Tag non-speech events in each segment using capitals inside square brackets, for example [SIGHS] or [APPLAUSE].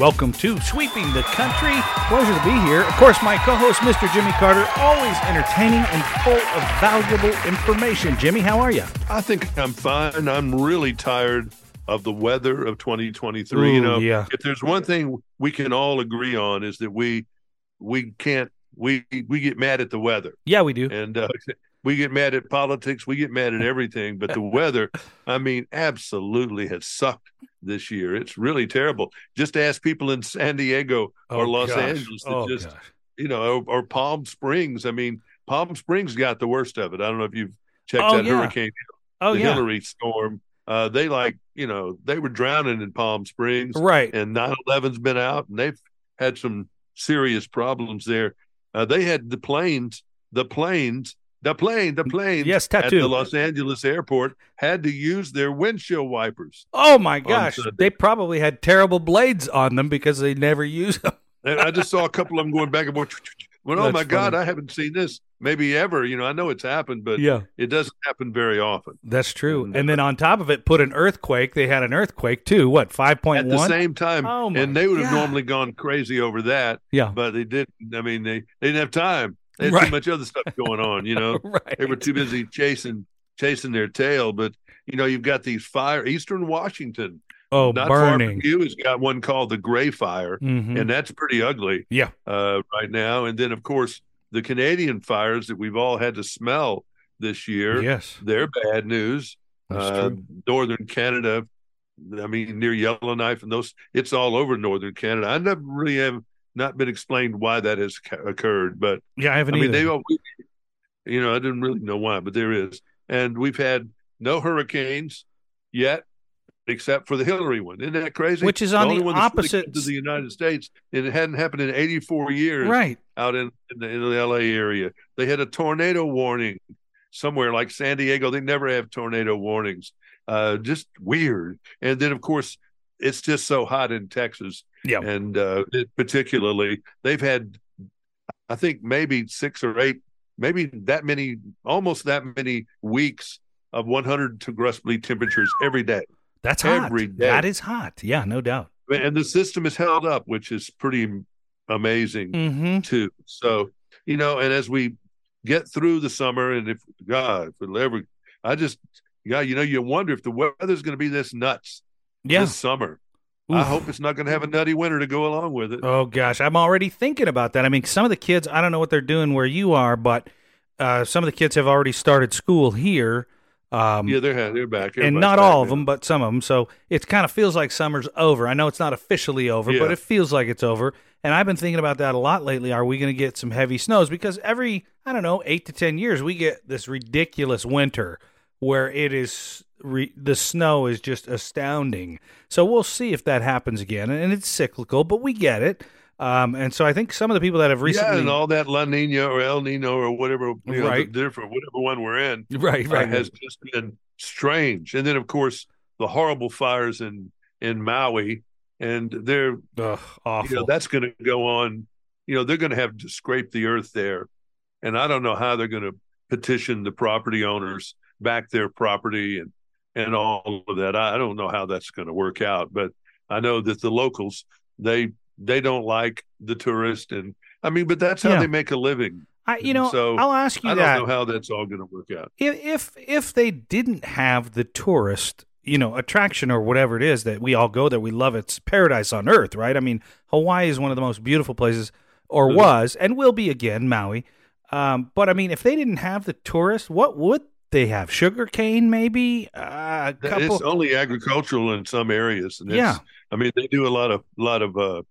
Welcome to Sweeping the Country. Pleasure to be here. Of course, my co host, Mr. Jimmy Carter, always entertaining and full of valuable information. Jimmy, how are you? I think I'm fine. I'm really tired of the weather of 2023. Ooh, you know, yeah. if there's one thing we can all agree on is that we we can't we we get mad at the weather Yeah, we do. and uh, we get mad at politics, we get mad at everything, but the [LAUGHS] weather, I mean, absolutely has sucked this year. It's really terrible. Just ask people in San Diego or Oh, Los gosh. Angeles that Oh, just gosh. you know, or, or Palm Springs. I mean, Palm Springs got the worst of it. I don't know if you've checked Oh, that yeah. hurricane, Oh, the yeah. Hillary storm. Uh, they like, you know, they were drowning in Palm Springs, Right. and 9/11's been out, and they've had some serious problems there. Uh, they had the planes, the planes, the plane, the plane, Yes, at tattoo. the Los Angeles airport had to use their windshield wipers. Oh, my gosh. They probably had terrible blades on them because they never use them. [LAUGHS] And I just saw a couple of them going back and forth. Well, oh That's my God. I haven't seen this maybe ever. You know, I know it's happened, but Yeah. it doesn't happen very often. That's true. And, uh, And then on top of it, put an earthquake. They had an earthquake too. What, 5.1? At the same time, Oh, my and they would have God. normally gone crazy over that, yeah. but they didn't. I mean, they, they didn't have time. They had Right. too much other stuff going on. You know, [LAUGHS] right. they were too busy chasing chasing their tail. But you know, you've got these fire. Eastern Washington, oh, not far burning. from you, has got one called the Gray Fire, Mhm. and that's pretty ugly. Yeah. uh, right now. And then, of course, the Canadian fires that we've all had to smell this year. Yes. They're bad news. Uh. Northern Canada, I mean, near Yellowknife and those, it's all over Northern Canada. I never really have not been explained why that has occurred, but Yeah, I haven't I mean, either. they all, you know, I didn't really know why, but there is. And we've had no hurricanes yet, except for the Hillary one. Isn't that crazy? Which is on the only one opposite- to the United States, and it hadn't happened in 84 years right. out in, in, the, in the LA area. They had a tornado warning somewhere like San Diego. They never have tornado warnings. Uh, just weird. And then, of course, it's just so hot in Texas. Yeah. And uh, particularly, they've had, I think, maybe six or eight, maybe that many, almost that many weeks of 100 degree temperatures every day. That's hot. Every day. That is hot. Yeah, no doubt. And the system is held up, which is pretty amazing Mm-hmm. too. So, you know, and as we get through the summer, and if God, if it'll ever, I just, yeah, you know, you wonder if the weather's going to be this nuts Yeah. this summer. I hope it's not going to have a nutty winter to go along with it. Oh gosh, I'm already thinking about that. I mean, some of the kids, I don't know what they're doing where you are, but uh, some of the kids have already started school here. Um, yeah, they're they're back, and not back all of now. them, but some of them. So it kind of feels like summer's over. I know it's not officially over, but it feels like it's over. And I've been thinking about that a lot lately. Are we going to get some heavy snows? Because every, I don't know, eight to 10 years, we get this ridiculous winter where it is, re- the snow is just astounding. So we'll see if that happens again. And it's cyclical, but we get it. Um, and so I think some of the people that have recently. yeah, and all that La Nina or El Nino or whatever, you know, Right. different whatever one we're in, right, uh, has just been strange. And then, of course, the horrible fires in in Maui, and they're Ugh, awful. you know that's going to go on you know they're going to have to scrape the earth there and i don't know how they're going to petition the property owners back their property and and all of that. I, don't know how that's going to work out but i know that the locals they they don't like the tourist and i mean but that's how Yeah. they make a living. I, you know, so, I'll ask you i don't know how that's all going to work out. If if if they didn't have the tourist you know attraction or whatever it is that we all go there we love it's paradise on earth right? I mean hawaii is one of the most beautiful places or Mhm. was and will be again maui. Um, but i mean if they didn't have the tourist what would they have sugar cane maybe uh, a couple it's only agricultural in some areas and Yeah. i mean they do a lot of lot of uh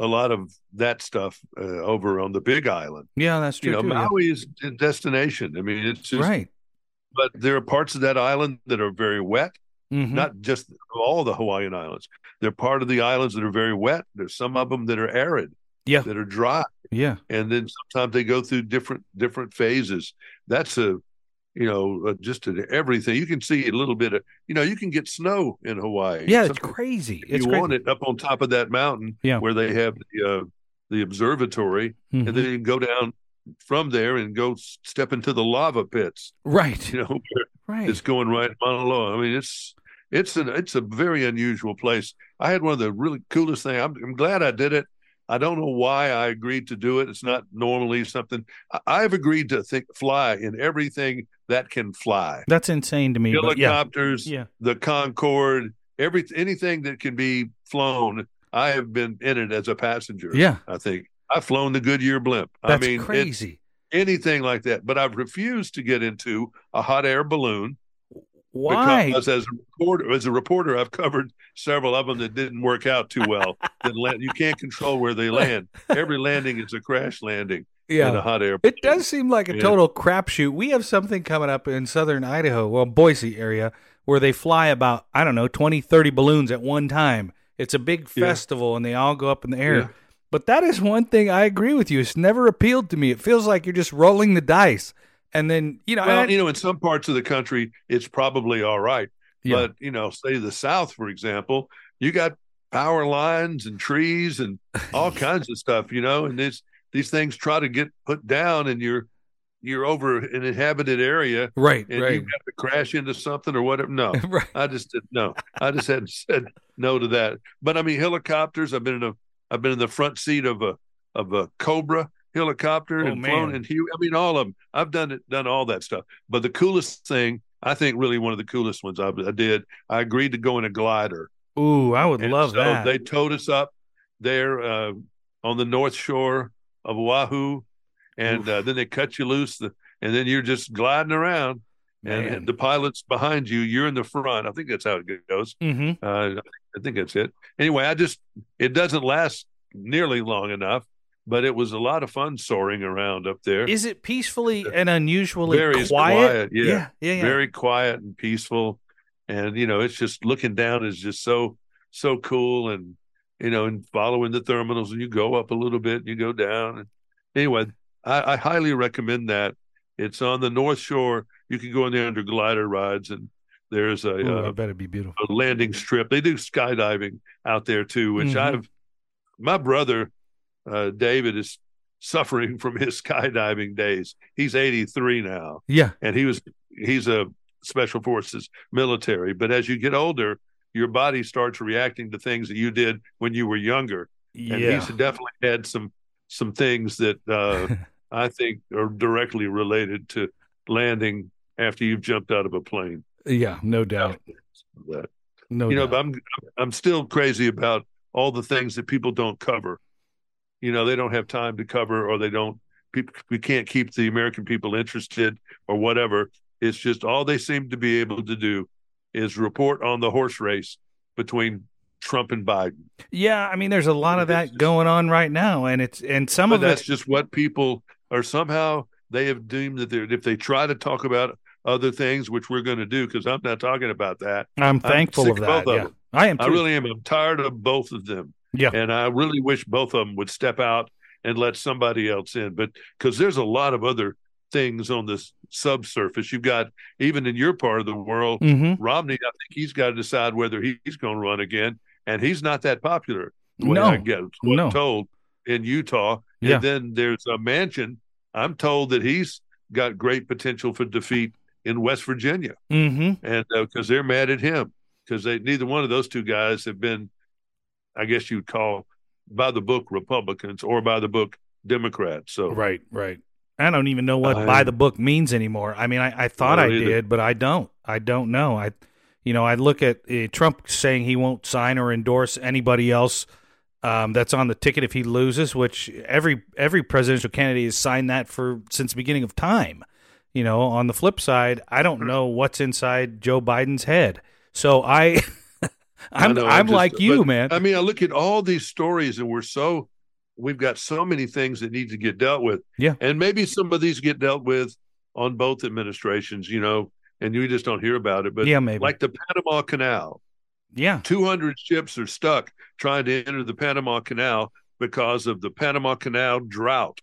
a lot of that stuff uh, over on the big island yeah that's true you know, too, yeah. Maui is a destination. I mean, it's just, right but there are parts of that island that are very wet. Mhm. Not just all the Hawaiian islands. They're part of the islands that are very wet. There's some of them that are arid, yeah that are dry, yeah and then sometimes they go through different different phases. That's a, you know, uh, just an everything. You can see a little bit of, you know, you can get snow in Hawaii. yeah it's crazy it's you crazy. want it up on top of that mountain Yeah. where they have the uh, the observatory, Mhm. and then you can go down from there and go step into the lava pits. right You know, [LAUGHS] right it's going right in Mauna Loa. I mean, it's it's an it's a very unusual place. I had one of the really coolest things. I'm, I'm glad I did it. I don't know why I agreed to do it. It's not normally something I, have agreed to think fly in everything that can fly. That's insane to me. Helicopters, yeah. yeah. the Concorde, every anything that can be flown. I have been in it as a passenger. Yeah, I think I've flown the Goodyear blimp. That's I mean, crazy. anything like that, but I've refused to get into a hot air balloon. Why? Because as a reporter, as a reporter, I've covered several of them that didn't work out too well. that land, you can't control where they land. [LAUGHS] Every landing is a crash landing. Yeah. In a hot air. It does seem like a total crapshoot. We have something coming up in southern Idaho, well, Boise area, where they fly about, I don't know, 20, 30 balloons at one time. It's a big festival yeah. and they all go up in the air. Yeah. But that is one thing I agree with you. It's never appealed to me. It feels like you're just rolling the dice. And then, you know, well, I, you know, in some parts of the country, it's probably all right. Yeah. But, you know, say the South, for example, you got power lines and trees and all [LAUGHS] kinds of stuff, you know, and this, these things try to get put down and you're, you're over an inhabited area, right? And right. you got to crash into something or whatever. No, [LAUGHS] right. I just did no. I just hadn't said no to that. But I mean, helicopters. I've been in a. I've been in the front seat of a of a Cobra helicopter oh, and man. flown in Huey. I mean, all of them. I've done it, done all that stuff. But the coolest thing, I think, really one of the coolest ones I, I did. I agreed to go in a glider. Ooh, I would and love so that. They towed us up there uh, on the north shore of Oahu, and uh, then they cut you loose. The, and then you're just gliding around, and, and, the pilot's behind you. You're in the front. I think that's how it goes. Mm-hmm. Uh, I think that's it. Anyway, I just it doesn't last nearly long enough, but it was a lot of fun soaring around up there. Is it peacefully and unusually very quiet? quiet yeah. Yeah, yeah, yeah. very quiet and peaceful, and you know, it's just looking down is just so so cool, and you know, and following the thermals, and you go up a little bit, and you go down, and anyway, I, I highly recommend that it's on the North Shore. You can go in there under glider rides, and there's a, Ooh, uh, I be beautiful. a landing strip. They do skydiving out there too, which Mhm. I've. My brother, uh, David, is suffering [LAUGHS] from his skydiving days. He's 83 now, Yeah, and he was he's a special forces military. But as you get older, your body starts reacting to things that you did when you were younger, and yeah. he's definitely had some some things that uh, [LAUGHS] I think are directly related to landing after you've jumped out of a plane. yeah, no doubt. That No you know, doubt. but I'm I'm still crazy about all the things that people don't cover. You know, they don't have time to cover, or they don't. People, we can't keep the American people interested, or whatever. It's just all they seem to be able to do is report on the horse race between Trump and Biden. yeah, I mean, there's a lot of that going on right now, and it's and some But of that's it. just what people are somehow they have deemed that they're, if they try to talk about other things, which we're going to do, because I'm not talking about that. I'm thankful sick of that. of Yeah. I am. Too. I really am. I'm tired of both of them. Yeah. And I really wish both of them would step out and let somebody else in. But because there's a lot of other things on this subsurface. You've got, even in your part of the world, Mhm. Romney, I think he's got to decide whether he's going to run again. And he's not that popular, the way No. I get No. Told in Utah. Yeah. And then there's a Manchin. I'm told that he's got great potential for defeat in West Virginia Mm-hmm. and because they're mad at him because they neither one of those two guys have been, I guess you'd call by the book Republicans or by the book Democrats. So Right, right. I don't even know what I- by the book means anymore. I mean, I, I thought I I, did, but I don't. I don't know. I, you know, I look at uh, Trump saying he won't sign or endorse anybody else um, that's on the ticket if he loses, which every every presidential candidate has signed that for since the beginning of time. You know, on the flip side, I don't know what's inside Joe Biden's head. So I, [LAUGHS] I I'm know, I'm just- like you, but, man. I mean, I look at all these stories and we're so we've got so many things that need to get dealt with. Yeah. And maybe some of these get dealt with on both administrations, you know, and you just don't hear about it. But yeah, maybe. like the Panama Canal, yeah, 200 ships are stuck trying to enter the Panama Canal because of the Panama Canal drought.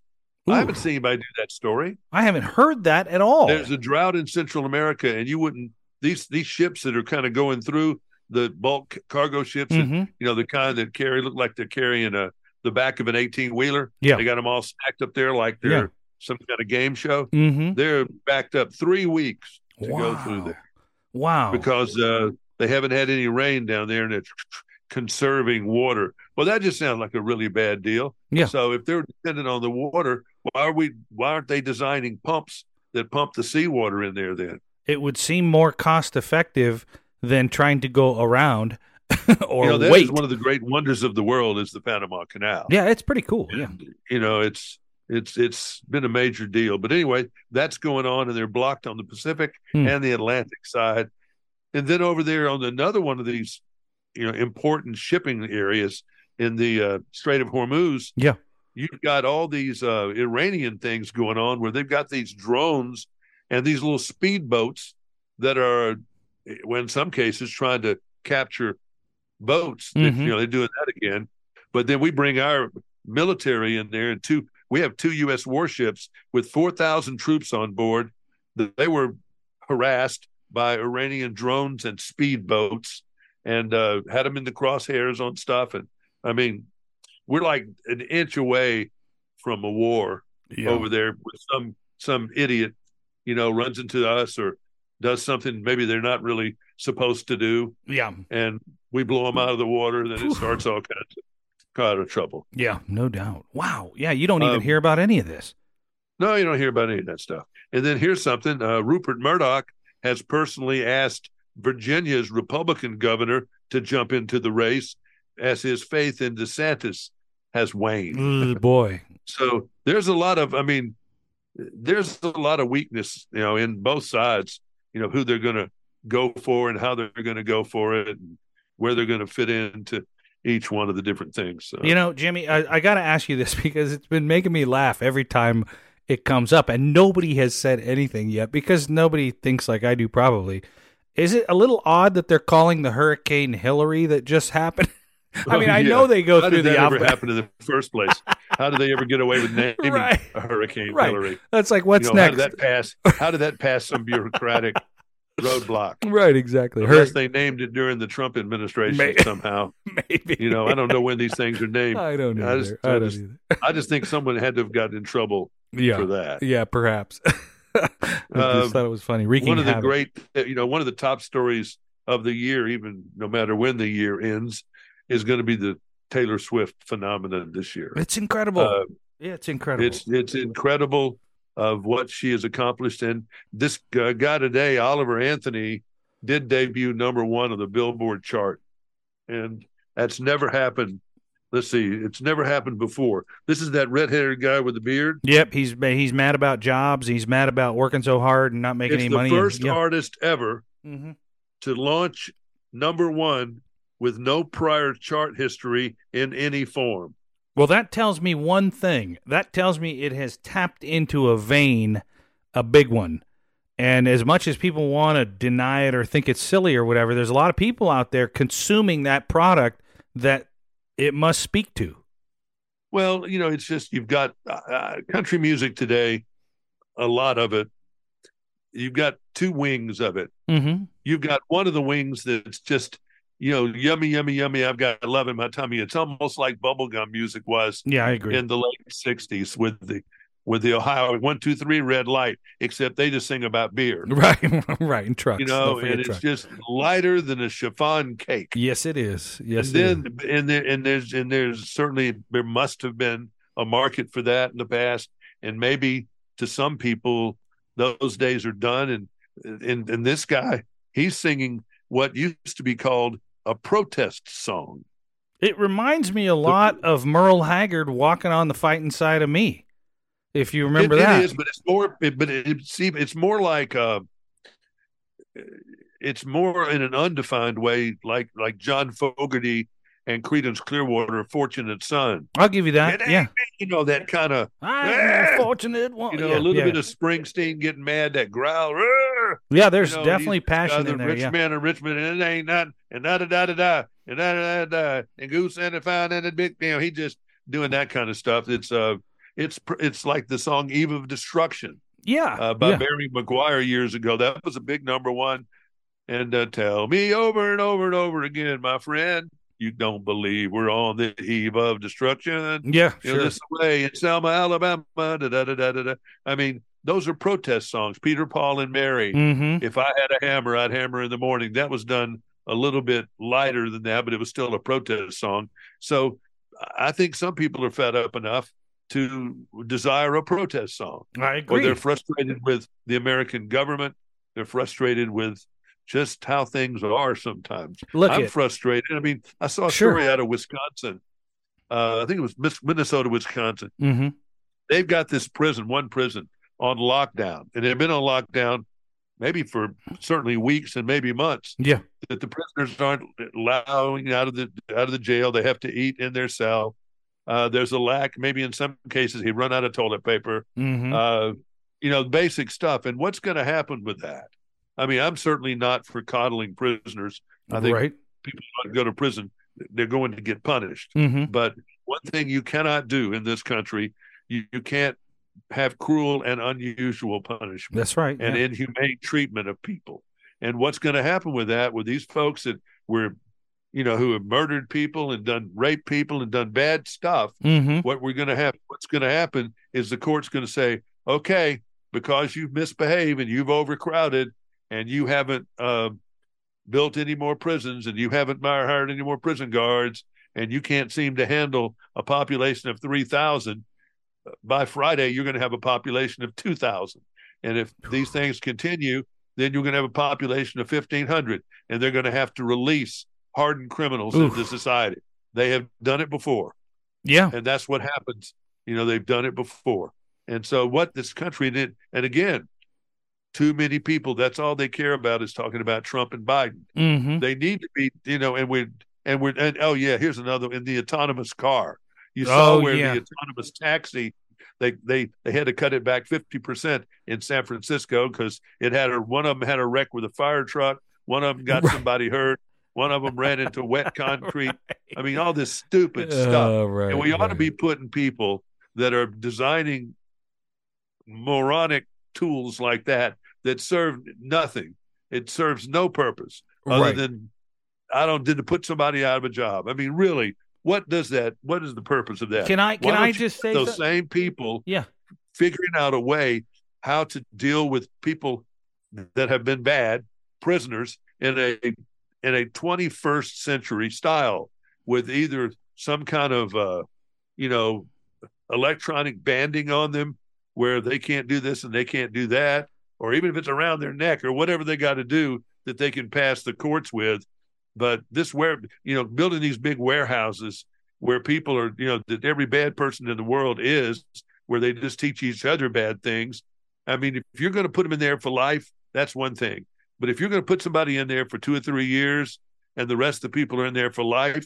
Ooh. I haven't seen anybody do that story. I haven't heard that at all. There's a drought in Central America, and you wouldn't these these ships that are kind of going through the bulk cargo ships, that, Mhm. you know, the kind that carry look like they're carrying a the back of an 18 wheeler. Yeah. they got them all stacked up there like they're Yeah. some kind of game show. Mm-hmm. They're backed up three weeks to go through there Wow. because uh, they haven't had any rain down there, and it's conserving water. Well, that just sounds like a really bad deal. Yeah. So if they're dependent on the water, why are we? Why aren't they designing pumps that pump the seawater in there? Then It would seem more cost effective than trying to go around [LAUGHS] or you know that wait. is one of the great wonders of the world is the Panama Canal. yeah, it's pretty cool. Yeah. You know it's it's it's been a major deal. But anyway, that's going on, and they're blocked on the Pacific Hmm. and the Atlantic side, and then over there on another one of these, you know, important shipping areas in the uh, Strait of Hormuz. Yeah. you've got all these uh, Iranian things going on where they've got these drones and these little speedboats that are, well, in some cases, trying to capture boats. Mhm. You know, they're doing that again. But then we bring our military in there, and two. We have two U.S. warships with four thousand troops on board. That They were harassed by Iranian drones and speedboats, and uh, had them in the crosshairs on stuff. And I mean, we're like an inch away from a war over there with some some idiot, you know, runs into us or does something maybe they're not really supposed to do, Yeah. and we blow them out of the water. Then it starts all kinds of kind of trouble. Yeah, no doubt. Wow. Yeah, you don't even Um, hear about any of this. No, you don't hear about any of that stuff. And then here's something: uh, Rupert Murdoch has personally asked Virginia's Republican governor to jump into the race, as his faith in DeSantis has waned. Boy. [LAUGHS] So there's a lot of, I mean, there's a lot of weakness, you know, in both sides. You know who they're going to go for and how they're going to go for it, and where they're going to fit into each one of the different things. So, You know, Jimmy, I, I got to ask you this [LAUGHS] because it's been making me laugh every time it comes up, and nobody has said anything yet because nobody thinks like I do, probably. Is it a little odd that they're calling the Hurricane Hillary that just happened? [LAUGHS] I mean, Oh, I know they go how through did the that ever alphabet. happen in the first place? How did they ever get away with [LAUGHS] naming Right. a Hurricane Right. Hillary? That's like, what's you know, next? How did that pass? How did that pass some bureaucratic roadblock? right, exactly. Unless they named it during the Trump administration May- somehow. [LAUGHS] Maybe. You know, I don't know when these things are named. I don't know. I just- I I don't just- either. I just think someone had to have gotten in trouble Yeah. for that. Yeah, perhaps. [LAUGHS] I Uh, just thought it was funny. Wreaking one of the havoc. great, you know, one of the top stories of the year, even no matter when the year ends, is going to be the Taylor Swift phenomenon this year. It's incredible. Uh, yeah, it's incredible. it's it's incredible of what she has accomplished, and this uh, guy today, Oliver Anthony, did debut number one on the Billboard chart, and that's never happened. Let's see, it's never happened before. This is that red-haired guy with the beard. Yep, he's he's mad about jobs. He's mad about working so hard and not making It's any money. first and, yeah. artist ever Mhm. to launch number one with no prior chart history in any form. Well, that tells me one thing. That tells me it has tapped into a vein, a big one. And as much as people want to deny it or think it's silly or whatever, there's a lot of people out there consuming that product that it must speak to. Well, you know, it's just you've got uh, uh, country music today, a lot of it. You've got two wings of it. Mm-hmm. You've got one of the wings that's just, you know, yummy, yummy, yummy. I've got love in my tummy. It's almost like bubblegum music was Yeah, I agree. in the late '60s with the with the Ohio one two three red light. Except they just sing about beer, [LAUGHS] right, [LAUGHS] right. and trucks, you know, and it's trucks. just lighter than a chiffon cake. yes, it is. Yes, and it is. then and there and there's and there's certainly there must have been a market for that in the past and maybe to some people those days are done and and and this guy he's singing what used to be called a protest song It reminds me a lot of Merle Haggard walking on the fighting side of me. If you remember It- that. it is but it's more it, but it, see it's more like uh it's more in an undefined way like like john fogerty and creedence clearwater fortunate son I'll give you that. It Yeah. you know that kind of I'm a fortunate one. you know, yeah, a little yeah. bit of Springsteen getting mad, that growl. "Rrr," Yeah, there's you know, definitely passion in there. Rich Yeah. man of Richmond, and it ain't nothing, and da da da da da, and da da da da, and goose and a fine and a big. You know, he just doing that kind of stuff. It's uh, it's it's like the song "Eve of Destruction" Yeah. uh, by yeah. Barry McGuire years ago. That was a big number one. And uh, tell me over and over and over again, my friend, you don't believe we're on the eve of destruction. Yeah, You know, sure. this way in Selma, Alabama. Da, da, da, da, da. I mean, those are protest songs. Peter, Paul, and Mary. mm-hmm. If I had a hammer, I'd hammer in the morning. That was done a little bit lighter than that, but it was still a protest song. So I think some people are fed up enough to desire a protest song. I agree. Or they're frustrated with the American government. They're frustrated with just how things are sometimes. Look, I'm it. frustrated. I mean, I saw a Sure. story out of Wisconsin. Uh, I think it was Minnesota, Wisconsin. hmm They've got this prison, one prison, on lockdown, and they've been on lockdown maybe for certainly weeks and maybe months. Yeah. That the prisoners aren't allowing out of the out of the jail. They have to eat in their cell. Uh, there's a lack, maybe in some cases, he run out of toilet paper. hmm Uh, you know, basic stuff. And what's going to happen with that? I mean, I'm certainly not for coddling prisoners. I think right. people go to prison, they're going to get punished. hmm But one thing you cannot do in this country, you, you can't have cruel and unusual punishment That's right. and yeah. inhumane treatment of people. And what's going to happen with that, with these folks that were, you know, who have murdered people and done rape people and done bad stuff, Mhm. what we're going to have, what's going to happen is the court's going to say, okay, because you've misbehaved and you've overcrowded and you haven't uh, built any more prisons and you haven't hired any more prison guards and you can't seem to handle a population of 3,000, by Friday, you're going to have a population of 2,000. And if these [SIGHS] things continue, then you're going to have a population of 1,500 and they're going to have to release hardened criminals Oof. into society. They have done it before Yeah. and that's what happens. You know, they've done it before. And so what this country did, and again, too many people, that's all they care about is talking about Trump and Biden. hmm They need to be, you know, and we're and we're and oh yeah, here's another in the autonomous car. You saw Oh, where yeah. the autonomous taxi they they they had to cut it back 50% in San Francisco because it had a one of them had a wreck with a fire truck, one of them got Right. somebody hurt, one of them ran into wet [LAUGHS] concrete. I mean, all this stupid stuff. Oh, right, And we ought to be putting people that are designing moronic tools like that that serve nothing. It serves no purpose other Right. than I don't did to put somebody out of a job. I mean, really, what does that? What is the purpose of that? Can I? Can I just say those so- same people Yeah. figuring out a way how to deal with people that have been bad prisoners in a in a 21st century style with either some kind of uh you know electronic banding on them where they can't do this and they can't do that or even if it's around their neck or whatever they got to do that they can pass the courts with but this where you know building these big warehouses where people are you know that every bad person in the world is where they just teach each other bad things i mean if you're going to put them in there for life that's one thing but if you're going to put somebody in there for two or three years and the rest of the people are in there for life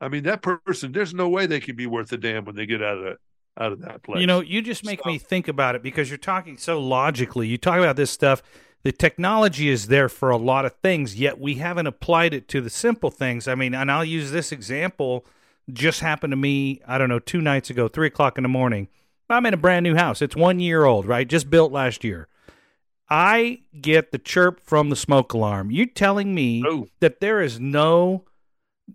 i mean that person there's no way they can be worth a damn when they get out of that out of that place You know, you just make So- me think about it because you're talking so logically. You talk about this stuff. The technology is there for a lot of things, yet we haven't applied it to the simple things. I mean, and I'll use this example. Just happened to me, I don't know, two nights ago, three o'clock in the morning. I'm in a brand new house. It's one year old, right? Just built last year. I get the chirp from the smoke alarm. You're telling me Oh. that there is no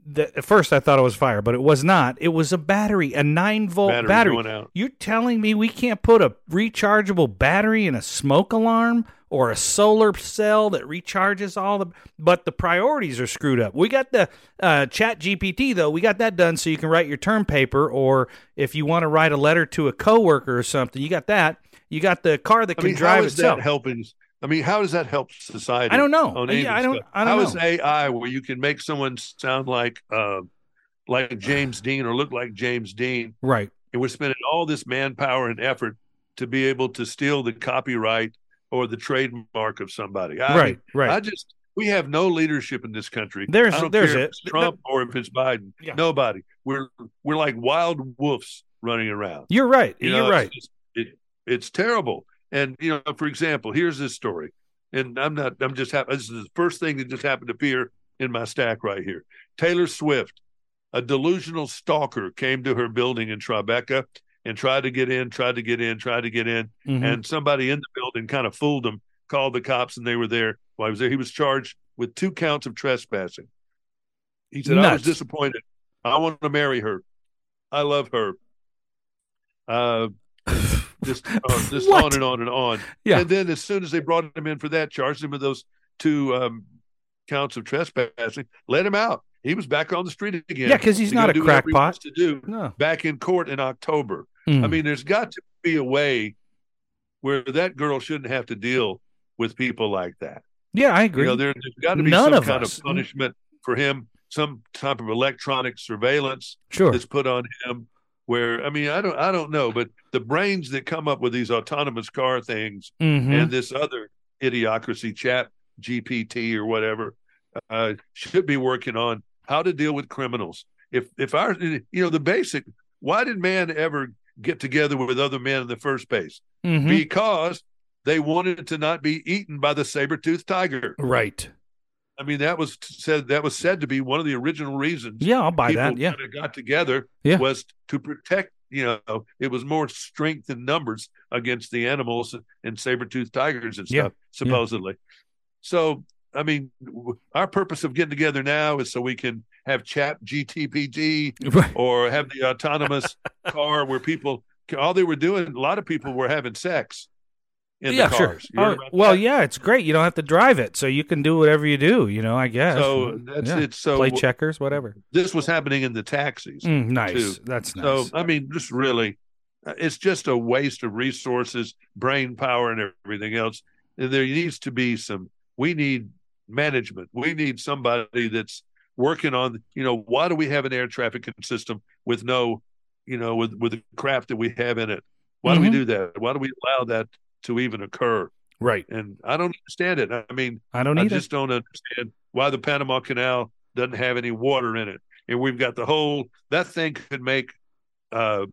that at first I thought it was fire, but it was not. It was a battery, a nine volt Battery battery. You're telling me we can't put a rechargeable battery in a smoke alarm or a solar cell that recharges all the but the priorities are screwed up. We got the uh, chat GPT though. We got that done so you can write your term paper or if you want to write a letter to a coworker or something, you got that. You got the car that I can mean, drive how is itself. that helping? I mean, how does that help society? I don't know. on Yeah, I don't-? I don't How is know. AI where you can make someone sound like uh, like James Dean or look like James Dean, right. and we're spending all this manpower and effort to be able to steal the copyright or the trademark of somebody? I right. right. I just we have no leadership in this country. There's- I don't there's care it. if it's Trump or if it's Biden. Yeah. Nobody. We're we're like wild wolves running around. You're right. You You're know, right. It's, just- it, it's terrible. And you know, for example, here's this story, and I'm not. I'm just. Hap- this is the first thing that just happened to appear in my stack right here. Taylor Swift, a delusional stalker, came to her building in Tribeca and tried to get in, tried to get in, tried to get in, Mhm. and somebody in the building kind of fooled him. Called the cops, and they were there. While I was there, he was charged with two counts of trespassing. He said, "I was disappointed. I want to marry her. I love her." Uh, [LAUGHS] just uh, just on and on and on. Yeah. And then as soon as they brought him in for that, charged him with those two um, counts of trespassing. Let him out. He was back on the street again. Yeah, because he's not a whatever he crackpot. To do No. back in court in October. Mm. I mean, there's got to be a way where that girl shouldn't have to deal with people like that. yeah, I agree. You know, there, has got to be None some kind us. of punishment for him, some type of electronic surveillance sure. that's put on him. Where I mean, I don't, I don't know, but the brains that come up with these autonomous car things Mhm. and this other idiocracy, Chat GPT or whatever, uh, should be working on how to deal with criminals. If if our, you know, the basic, why did man ever get together with other men in the first place? Mhm. Because they wanted to not be eaten by the saber-toothed tiger. right. I mean, that was said that was said to be one of the original reasons Yeah, I'll buy that. Yeah. got together Yeah. was to protect. You know, it was more strength in numbers against the animals and saber-toothed tigers and Yeah. stuff, supposedly. So, I mean, our purpose of getting together now is so we can have chat [LAUGHS] Right. or have the autonomous [LAUGHS] car where people all they were doing. A lot of people were having sex in yeah, the sure. cars. You heard Oh, well, that? yeah, it's great. You don't have to drive it, so you can do whatever you do. You know, I guess. So that's Yeah. it. So Play checkers, whatever. this was happening in the taxis. Mm, nice. too. That's nice. So I mean, just really, uh, it's just a waste of resources, brain power, and everything else. And There needs to be some. We need management. We need somebody that's working on. You know, why do we have an air traffic system with no, you know, with with the crap that we have in it? Why do Mhm. we do that? Why do we allow that to even occur? right. And I don't understand it. I mean, I don't I either. just don't understand why the Panama Canal doesn't have any water in it. And we've got the whole that thing could make uh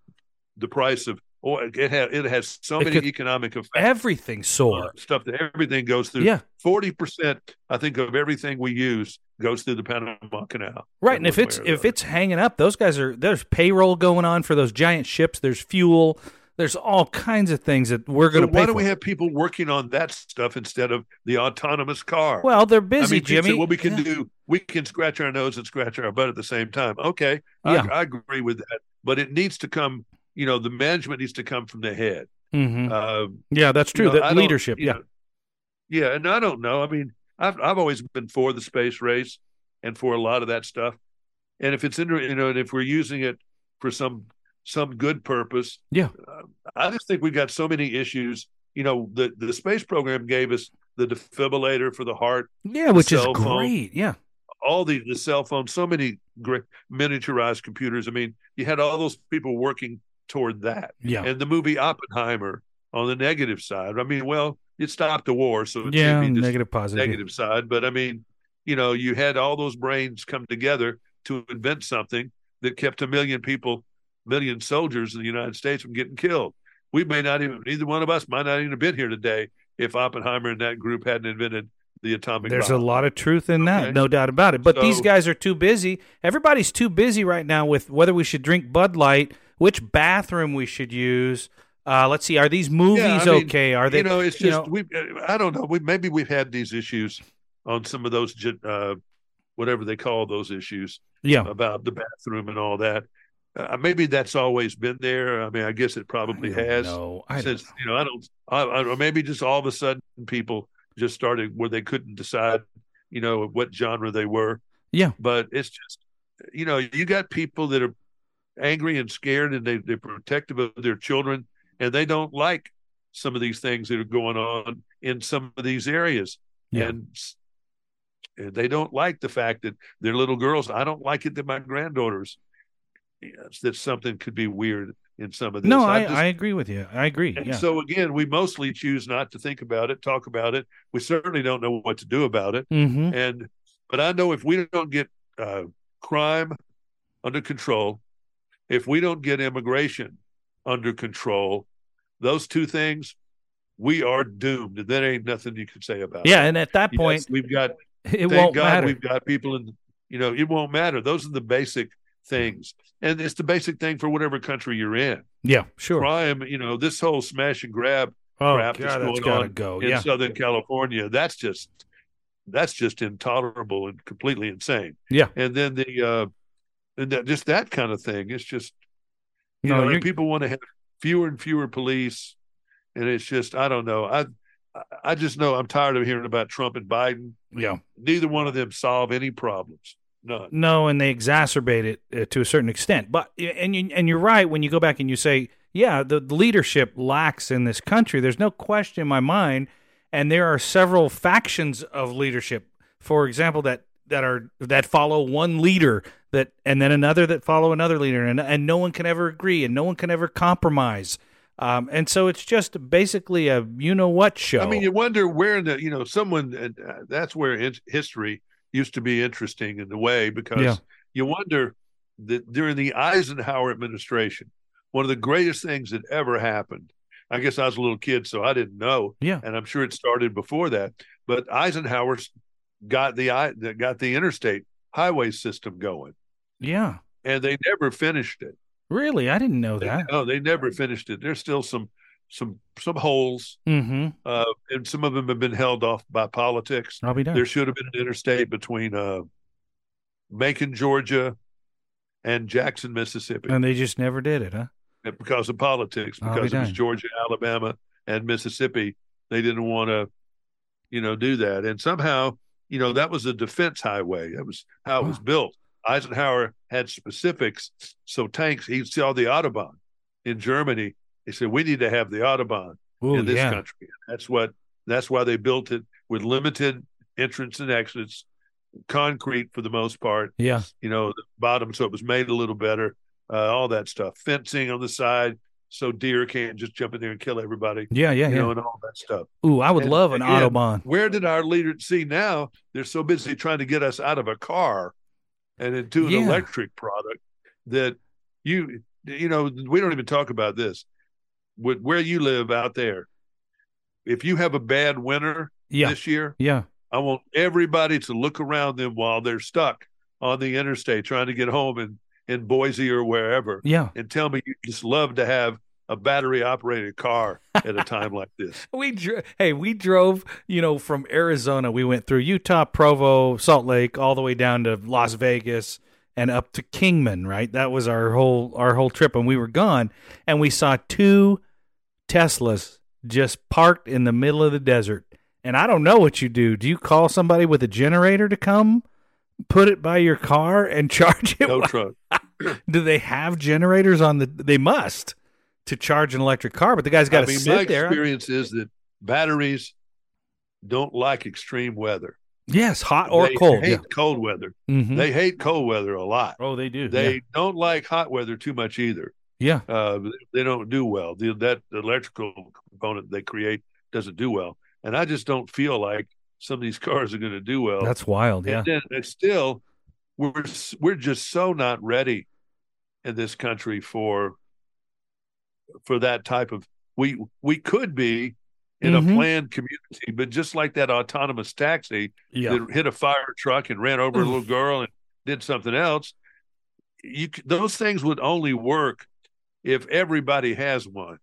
the price of oh it has it has so It many could- economic effects. Everything soar. Uh, stuff that everything goes through. Yeah. Forty percent, I think, of everything we use goes through the Panama Canal. Right, and if it's way or the if it's hanging up, those guys are there's payroll going on for those giant ships. There's fuel. There's all kinds of things that we're going to pay why do for. we have people working on that stuff instead of the autonomous car? well, they're I busy, mean, people say, Jimmy. well, we can Yeah. do we can scratch our nose and scratch our butt at the same time. Okay, Yeah. I, I agree with that, but it needs to come. You know, the management needs to come from the head. Mhm. Uh, Yeah, that's true. you know, that leadership. Yeah. know, yeah, and I don't know. I mean, I've I've always been for the space race and for a lot of that stuff. And if it's in, you know, and if we're using it for some some good purpose, Yeah. uh, I just think we've got so many issues. You know, the the space program gave us the defibrillator for the heart, Yeah, which is phone. great. Yeah. all the the cell phones, so many great miniaturized computers. I mean, you had all those people working toward that. Yeah. And the movie Oppenheimer on the negative side. I mean, well, it stopped the war, so it yeah, can't be just negative positive. negative side. But I mean, you know, you had all those brains come together to invent something that kept a million people, million soldiers in the United States from getting killed. We may not even, neither one of us might not even have been here today if Oppenheimer and that group hadn't invented the atomic There's a lot of truth in that, Okay. no doubt about it. But these guys are too busy. Everybody's too busy right now with whether we should drink Bud Light, which bathroom we should use. Uh, let's see, are these movies I mean, okay? Are they? you know, it's just know- we. I don't know. We maybe we've had these issues on some of those, uh, whatever they call those issues yeah, about the bathroom and all that. Uh, maybe that's always been there. I mean, I guess it probably has. No, I don't since know. you know, I don't. I, I, or maybe just all of a sudden people just started where they couldn't decide, you know, what genre they were. Yeah. But it's just, you know, you got people that are angry and scared, and they they're protective of their children, and they don't like some of these things that are going on in some of these areas, Yeah. and they don't like the fact that their little girls. I don't like it that my granddaughters. Yes, that something could be weird in some of this. No, I, just- I agree with you. I agree. and Yeah. so again, we mostly choose not to think about it, talk about it. We certainly don't know what to do about it. hmm And but I know if we don't get uh, crime under control, if we don't get immigration under control, those two things, we are doomed. And there ain't nothing you can say about it. Yeah, and at that point, Yes, we've got it thank won't God matter. we've got people in you know, it won't matter. Those are the basic things. And it's the basic thing for whatever country you're in. Yeah, sure. Crime, you know, this whole smash and grab oh crap God, that's that's going on go. in Yeah, Southern California. That's just that's just intolerable and completely insane. Yeah. And then the uh and that just that kind of thing. It's just you No, know, and people want to have fewer and fewer police. And it's just I don't know. I I just know I'm tired of hearing about Trump and Biden. Yeah. Neither one of them solve any problems. None. No, and they exacerbate it uh, to a certain extent. But and you, and you're right when you go back and you say, yeah, the, the leadership lacks in this country. There's no question in my mind, and there are several factions of leadership. For example, that that are that follow one leader that and then another that follow another leader and and no one can ever agree and no one can ever compromise um, and so it's just basically a you know what show. I mean, you wonder where the you know someone uh, that's where in, history used to be interesting in the way because yeah. you wonder that during the Eisenhower administration, one of the greatest things that ever happened. I guess I was a little kid, so I didn't know. Yeah, and I'm sure it started before that. But Eisenhower got the that got the interstate highway system going. Yeah, and they never finished it. Really, I didn't know that. No, they never finished it. There's still some some some holes, mm-hmm. uh, and some of them have been held off by politics. I'll be done. There should have been an interstate between uh, Macon, Georgia, and Jackson, Mississippi, and they just never did it, huh? Because of politics, because be it was Georgia, Alabama, and Mississippi. They didn't want to, you know, do that, and somehow, you know, that was a defense highway. That was how it was built. Eisenhower had specifics. So tanks, he saw the Autobahn in Germany. He said, we need to have the Autobahn Ooh, in this yeah. country. That's what, that's why they built it with limited entrance and exits, concrete for the most part. Yeah. You know, the bottom, so it was made a little better, uh, all that stuff. Fencing on the side, so deer can't just jump in there and kill everybody. Yeah, yeah, you yeah. know, and all that stuff. Ooh, I would and love an autobahn. Where did our leaders see now? They're so busy trying to get us out of a car and into an yeah. electric product that you you know we don't even talk about this with where you live out there if you have a bad winter yeah. this year yeah i want everybody to look around them while they're stuck on the interstate trying to get home in in boise or wherever yeah and tell me you just love to have a battery operated car at a time like this. [LAUGHS] we dro- hey, we drove, you know, from Arizona. We went through Utah, Provo, Salt Lake, all the way down to Las Vegas and up to Kingman, right? That was our whole our whole trip and we were gone and we saw two Teslas just parked in the middle of the desert. And I don't know what you do. Do you call somebody with a generator to come put it by your car and [LAUGHS] charge it? No truck. [LAUGHS] do they have generators on the they must to charge an electric car, but the guy's got to I mean, sit my there. experience is that batteries don't like extreme weather. Yes, hot or they cold. Hate yeah. cold weather. Mm-hmm. They hate cold weather a lot. Oh, they do. They yeah. don't like hot weather too much either. Yeah, uh, they don't do well. The, that electrical component they create doesn't do well, and I just don't feel like some of these [LAUGHS] cars are going to do well. That's wild. Yeah, and then still, we're we're just so not ready in this country for for that type of we we could be in mm-hmm. a planned community, but just like that autonomous taxi yeah. that hit a fire truck and ran over a little girl and did something else, you those things would only work if everybody has one.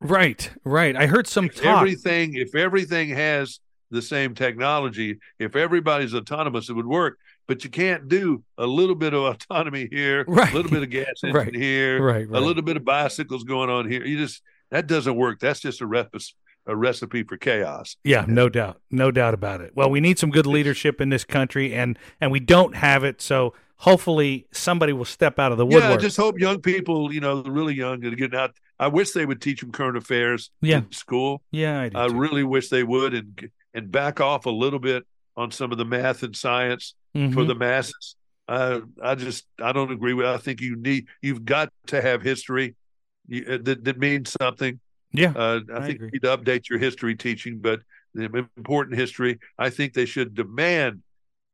Right, right. I heard some if talk. Everything, if everything has the same technology, if everybody's autonomous, it would work but you can't do a little bit of [LAUGHS] autonomy [LAUGHS] here, right. a little bit of gas engine right. here, right, right. a little bit of bicycles going on here. You just that doesn't work. That's just a recipe a recipe for chaos. Yeah, no doubt, no doubt about it. Well, we need some good leadership in this country, and and we don't have it. So hopefully, somebody will step out of the woodwork. Yeah, I just hope young people, you know, really young, are getting out. I wish they would teach them current affairs yeah. in school. Yeah, I, do. I really wish they would, and and back off a little bit on some of the math and science mm-hmm. for the masses. Uh, I just I don't agree with. I think you need you've got to have history you, uh, that that means something. Yeah, uh, I, I, think agree. you need to update your history teaching, but the important history. I think they should demand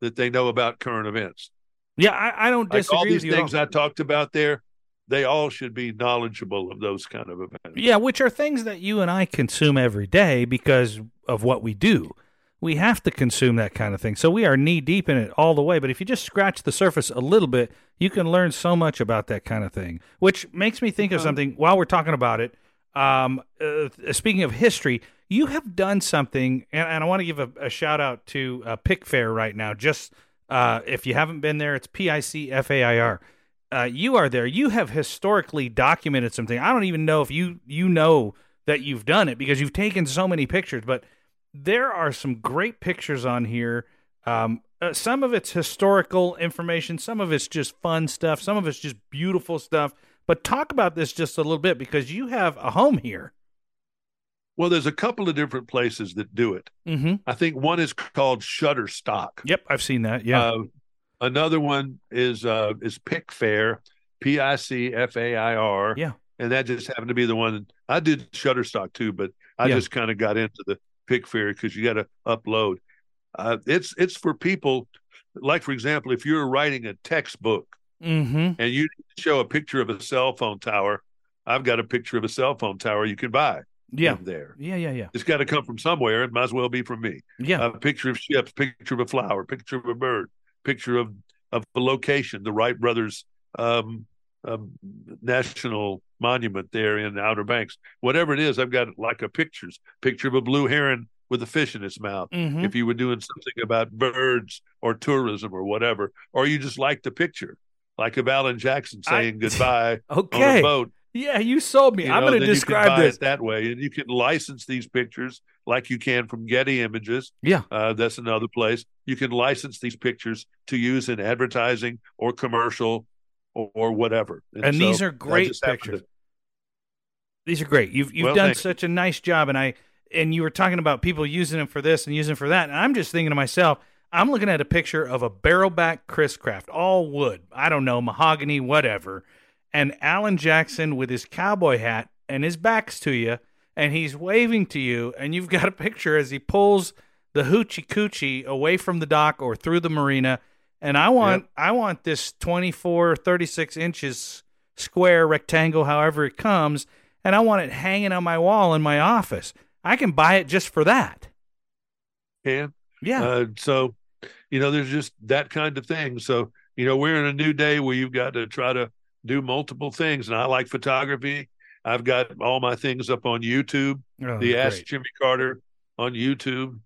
that they know about current events. Yeah, I, I don't disagree. Like all these with things I talked about there, they all should be knowledgeable of those kind of events. Yeah, which are things that you and I consume every day because of what we do we have to consume that kind of thing. So we are knee deep in it all the way. But if you just scratch the surface a little bit, you can learn so much about that kind of thing. Which makes me think of uh-huh. something while we're talking about it. Um, uh, speaking of history, you have done something, and, and I want to give a, a, shout out to uh, Picfair right now. Just uh, if you haven't been there, it's P I C F A I R. Uh, you are there. You have historically documented something. I don't even know if you you know that you've done it because you've taken so many pictures, but there are some great pictures on here. Um, uh, some of it's historical information, some of it's just fun stuff, some of it's just beautiful stuff. But talk about this just a little bit because you have a home here. Well, there's a couple of different places that do it. Mm-hmm. I think one is called Shutterstock. Yep, I've seen that. Yeah. Uh, another one is uh, is Picfair, P I C F A I R. Yeah. And that just happened to be the one I did Shutterstock too, but I Yeah. just kind of got into the Picfair because you got to upload. Uh, it's it's for people like, for example, if you're writing a textbook mm-hmm. and you show a picture of a cell phone tower, I've got a picture of a cell phone tower you can buy. Yeah. there. Yeah. Yeah. Yeah. It's got to come from somewhere. It might as well be from me. Yeah. A picture of ships, picture of a flower, picture of a bird, picture of of the location, the Wright brothers um, um, national monument there in Outer Banks. Whatever it is, I've got like a pictures, picture of a blue heron with a fish in its mouth. mm-hmm. If you were doing something about birds or tourism or whatever, or you just like the picture, like of Alan Jackson I- saying [LAUGHS] goodbye on Okay. a boat. Yeah, you sold me. you I'm going to then you can describe this. it that way, and you can license these pictures like you can from Getty Images. Yeah. Uh, that's another place. You can license these pictures to use in advertising or commercial or, or whatever. And these so are great pictures. to- These are great. You've you've Well, done you. such a nice job, and I and you were talking about people using them for this and using them for that, and I'm just thinking to myself, I'm looking at a picture of a barrelback Chris Craft, all wood. I don't know, mahogany, whatever, and Alan Jackson with his cowboy hat and his back's to you, and he's waving to you, and you've got a picture as he pulls the hoochie coochie away from the dock or through the marina. And I want I want this 24, 36 inches square rectangle, however it comes, and I want it hanging on my wall in my office. I can buy it just for that. can. Yeah. Uh, so, you know, there's just that kind of thing. So, you know, we're in a new day where you've got to try to do multiple things. And I like photography. I've got all my things up on YouTube, Oh, the Ask great. Jimmy Carter on YouTube.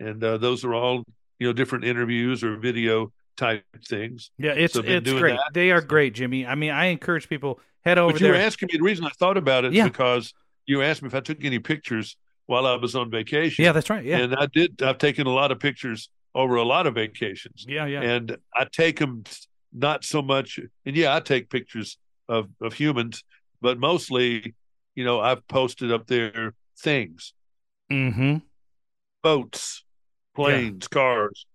And uh, those are all, you know, different interviews or video type things. Yeah, it's so it's great. that. They are great, Jimmy. I mean, I encourage people head over But you there. were asking me the reason I thought about it Yeah. because you asked me if I took any pictures while I was on vacation. yeah, that's right. Yeah. And I did. I've taken a lot of pictures over a lot of vacations. yeah, yeah. and I take them not so much. And yeah, I take pictures of of humans, but mostly, you know, I've posted up there things, mm-hmm. boats, planes, cars.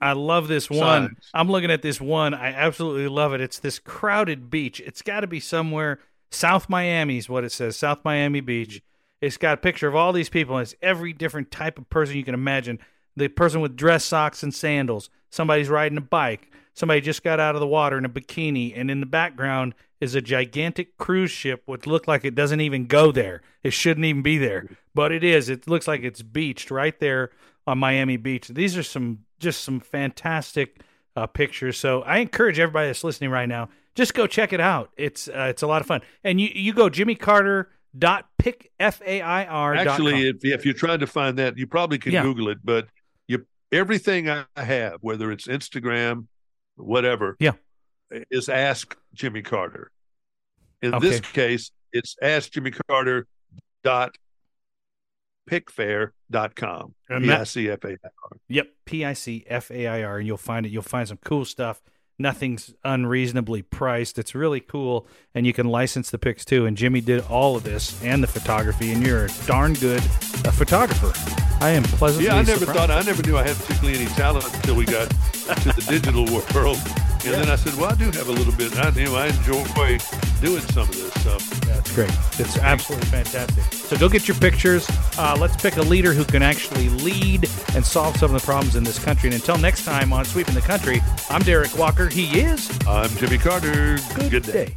I love this one. Signs. I'm looking at this one. I absolutely love it. It's this crowded beach. It's got to be somewhere South Miami is what it says. South Miami Beach. It's got a picture of all these people. And it's every different type of person you can imagine. The person with dress socks and sandals. Somebody's riding a bike. Somebody just got out of the water in a bikini. And in the background is a gigantic cruise ship, which look like it doesn't even go there. It shouldn't even be there, but it is. It looks like it's beached right there on Miami Beach. These are some just some fantastic uh, pictures. So I encourage everybody that's listening right now, just go check it out. It's uh, it's a lot of fun. And you you go Jimmy Carter dot pick f a i r Actually, if if you're trying to find that, you probably can Yeah. Google it. But you everything I have, whether it's Instagram, whatever, Yeah. is Ask Jimmy Carter. In Okay. this case, it's Ask Jimmy Carter dot picfair.com. P-I-C-F-A-I-R. Yep, P I C F A I R, and you'll find it. You'll find some cool stuff. Nothing's unreasonably priced. It's really cool, and you can license the pics too. And Jimmy did all of this and the photography, and you're a darn good uh, photographer. I am pleasantly Yeah, I never surprised. thought I never knew I had particularly any talent until we got to the digital [LAUGHS] world. And then I said, Well, I do have a little bit. I you know I enjoy doing some of this. So That's great. It's absolutely fantastic. So go get your pictures. Uh, let's pick a leader who can actually lead and solve some of the problems in this country. And until next time on Sweeping the Country, I'm Derek Walker. He is I'm Jimmy Carter. Good, Good day. day.